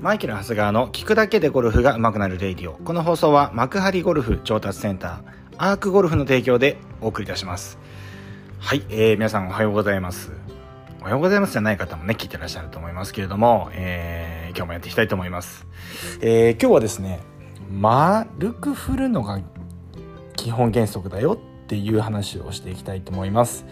マイケル・長谷川の聞くだけでゴルフが上手くなるレイディオ。この放送は幕張ゴルフ調達センター、アークゴルフの提供でお送りいたします。はい、えー、皆さんおはようございます。おはようございますじゃない方もね、聞いてらっしゃると思いますけれども、えー、今日もやっていきたいと思います。えー、今日はですね、丸く振るのが基本原則だよっていう話をしていきたいと思います。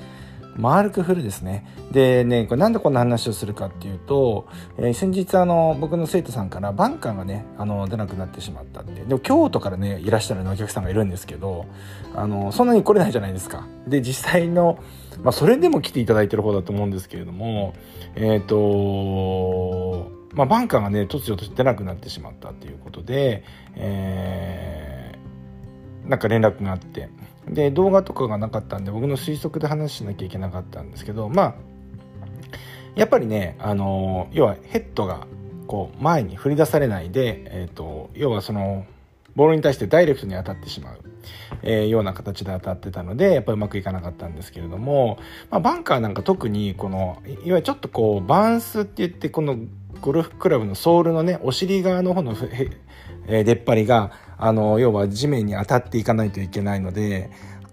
丸く振るですね。でね、これなんでこんな話をするかっていうと、えー、先日あの、僕の生徒さんからバンカーがね、あの、出なくなってしまったって。でも京都からね、いらっしゃるお客さんがいるんですけど、あの、そんなに来れないじゃないですか。で、実際の、まあ、それでも来ていただいてる方だと思うんですけれども、えっ、ー、と、まあ、バンカーがね、突如として出なくなってしまったっていうことで、えー、なんか連絡があって、で動画とかがなかったんで僕の推測で話しなきゃいけなかったんですけどまあやっぱりねあの要はヘッドがこう前に振り出されないで、えーと、要はそのボールに対してダイレクトに当たってしまう、えー、ような形で当たってたのでやっぱりうまくいかなかったんですけれども、まあ、バンカーなんか特にこのいわゆるちょっとこうバンスって言ってこのゴルフクラブのソールのねお尻側の方のえ出っ張りがあの要は地面に当たっていかないといけないので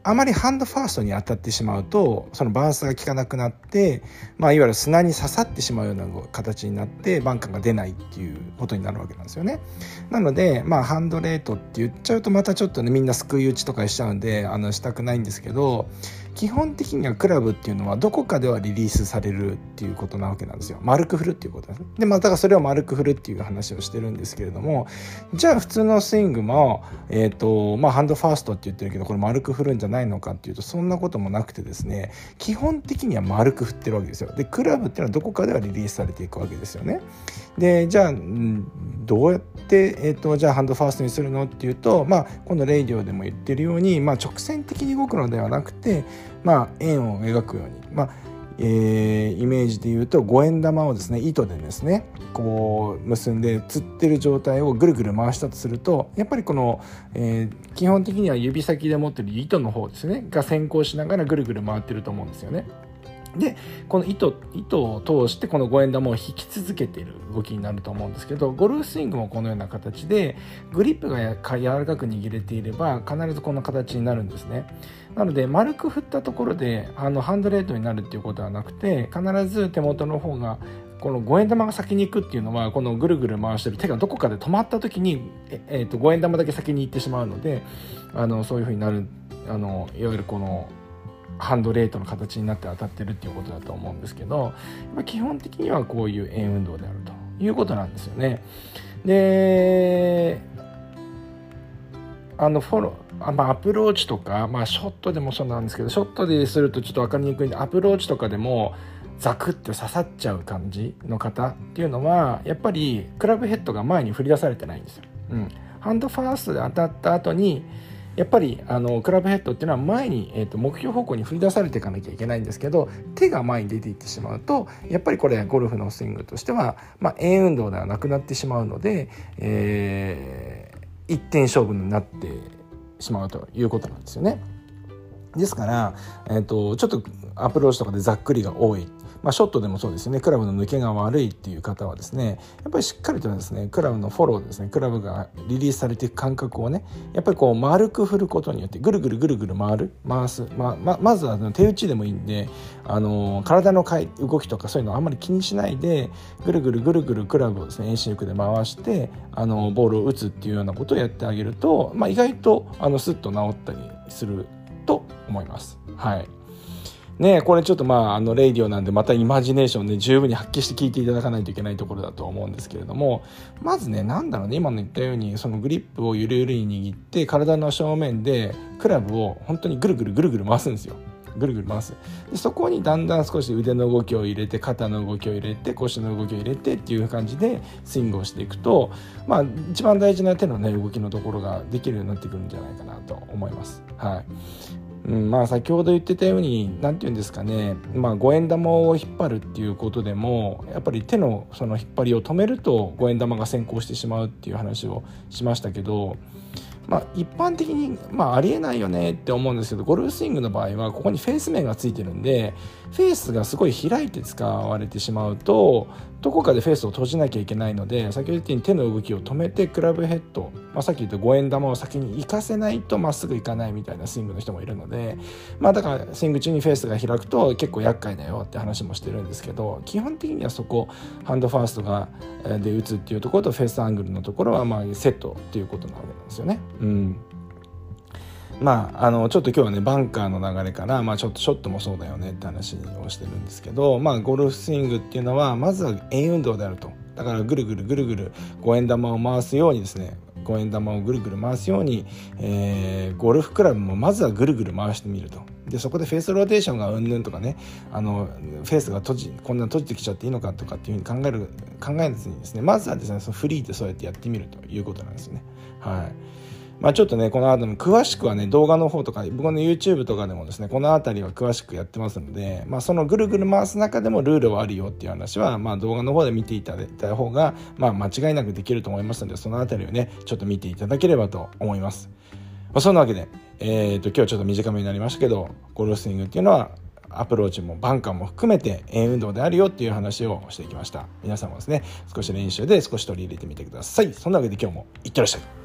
あまりハンドファーストに当たってしまうとそのバランスが効かなくなって、まあ、いわゆる砂に刺さってしまうような形になってバンカーが出ないっていうことになるわけなんですよね。なので、まあ、ハンドレートって言っちゃうとまたちょっとねみんなすくい打ちとかしちゃうんであのしたくないんですけど基本的にはクラブっていうのはどこかではリリースされるっていうことなわけなんですよ。丸く振るっていうことですね。でまあだからそれを丸く振るっていう話をしてるんですけれどもじゃあ普通のスイングもえっ、ー、とまあハンドファーストって言ってるけどこれ丸く振るんじゃないのかっていうとそんなこともなくてですね基本的には丸く振ってるわけですよ。でクラブっていうのはどこかではリリースされていくわけですよね。でじゃあどうやって、えーと、じゃあハンドファーストにするのっていうと、まあ、今度レイディオでも言ってるように、まあ、直線的に動くのではなくて、まあ、円を描くように、まあえー、イメージで言うと五円玉をですね糸でですねこう結んでつってる状態をぐるぐる回したとするとやっぱりこの、えー、基本的には指先で持ってる糸の方ですねが先行しながらぐるぐる回ってると思うんですよね。でこの糸糸を通してこの五円玉を引き続けている動きになると思うんですけどゴルフスイングもこのような形でグリップが柔らかく握れていれば必ずこの形になるんですね。なので丸く振ったところであのハンドレートになるっていうことはなくて必ず手元の方がこの五円玉が先に行くっていうのはこのぐるぐる回してる手がどこかで止まった時に、ええー、と五円玉だけ先に行ってしまうのであのそういうふうになるあのいわゆるこのハンドレートの形になって当たってるっていうことだと思うんですけど基本的にはこういう円運動であるということなんですよね。であのフォローあ、まあ、アプローチとか、まあ、ショットでもそうなんですけどショットでするとちょっと分かりにくいんでアプローチとかでもザクッて刺さっちゃう感じの方っていうのはやっぱりクラブヘッドが前に振り出されてないんですよ。うん、ハンドファーストで当たった後にやっぱりあのクラブヘッドっていうのは前に、えーと、目標方向に振り出されていかなきゃいけないんですけど手が前に出ていってしまうとやっぱりこれゴルフのスイングとしては、まあ、円運動ではなくなってしまうので、えー、一点勝負になってしまうということなんですよね。ですから、えーとちょっとアプローチとかでざっくりが多いまあ、ショットでもそうですねクラブの抜けが悪いっていう方はですねやっぱりしっかりとですねクラブのフォローですねクラブがリリースされていく感覚をねやっぱりこう丸く振ることによってぐるぐるぐるぐる回る回す、まままずは手打ちでもいいんで、あの体の動きとかそういうのあんまり気にしないでぐるぐるぐるぐるクラブをですね遠心力で回してあのボールを打つっていうようなことをやってあげると、まあ、意外とあのスッと治ったりすると思います。はいねこれちょっとまああのレイディオなんでまたイマジネーションで十分に発揮して聞いていただかないといけないところだと思うんですけれどもまずね何だろうね今の言ったようにそのグリップをゆるゆるに握って体の正面でクラブを本当にぐるぐるぐるぐる回すんですよ。ぐるぐる回すでそこにだんだん少し腕の動きを入れて肩の動きを入れて腰の動きを入れてっていう感じでスイングをしていくとまあ一番大事な手のね動きのところができるようになってくるんじゃないかなと思います。はいうん、まあ先ほど言ってたように何て言うんですかね、まあ、五円玉を引っ張るっていうことでもやっぱり手のその引っ張りを止めると五円玉が先行してしまうっていう話をしましたけどまあ、一般的に、まあ、ありえないよねって思うんですけどゴルフスイングの場合はここにフェース面がついてるんでフェースがすごい開いて使われてしまうとどこかでフェースを閉じなきゃいけないので先ほど言ったように手の動きを止めてクラブヘッド、まあ、さっき言った5円玉を先に行かせないとまっすぐ行かないみたいなスイングの人もいるので、まあ、だからスイング中にフェースが開くと結構厄介だよって話もしてるんですけど基本的にはそこハンドファーストがで打つっていうところとフェースアングルのところはまあセットっていうことなわけなんですよね。うんまあ、あのちょっと今日はねバンカーの流れから、まあ、ちょっとショットもそうだよねって話をしてるんですけど、まあ、ゴルフスイングっていうのはまずは円運動であるとだからぐるぐるぐるぐる五円玉を回すようにですね五円玉をぐるぐる回すように、えー、ゴルフクラブもまずはぐるぐる回してみると。でそこでフェースローテーションがうんぬんとかねあのフェースが閉じこんなに閉じてきちゃっていいのかとかっていうふうに考える考えずにですねまずはですねそのフリーでそうやってやってみるということなんですよね。はい。まあ、ちょっとねこの後の詳しくはね動画の方とか僕の YouTube とかでもですねこの辺りは詳しくやってますので、まあ、そのぐるぐる回す中でもルールはあるよっていう話は、まあ、動画の方で見ていただいた方が、まあ、間違いなくできると思いますのでその辺りをねちょっと見ていただければと思います。まあ、そんなわけで、えー、と今日ちょっと短めになりましたけどゴルフスイングっていうのはアプローチもバンカーも含めて円運動であるよっていう話をしていきました。皆さんもですね少し練習で少し取り入れてみてください。そんなわけで今日もいってらっしゃい。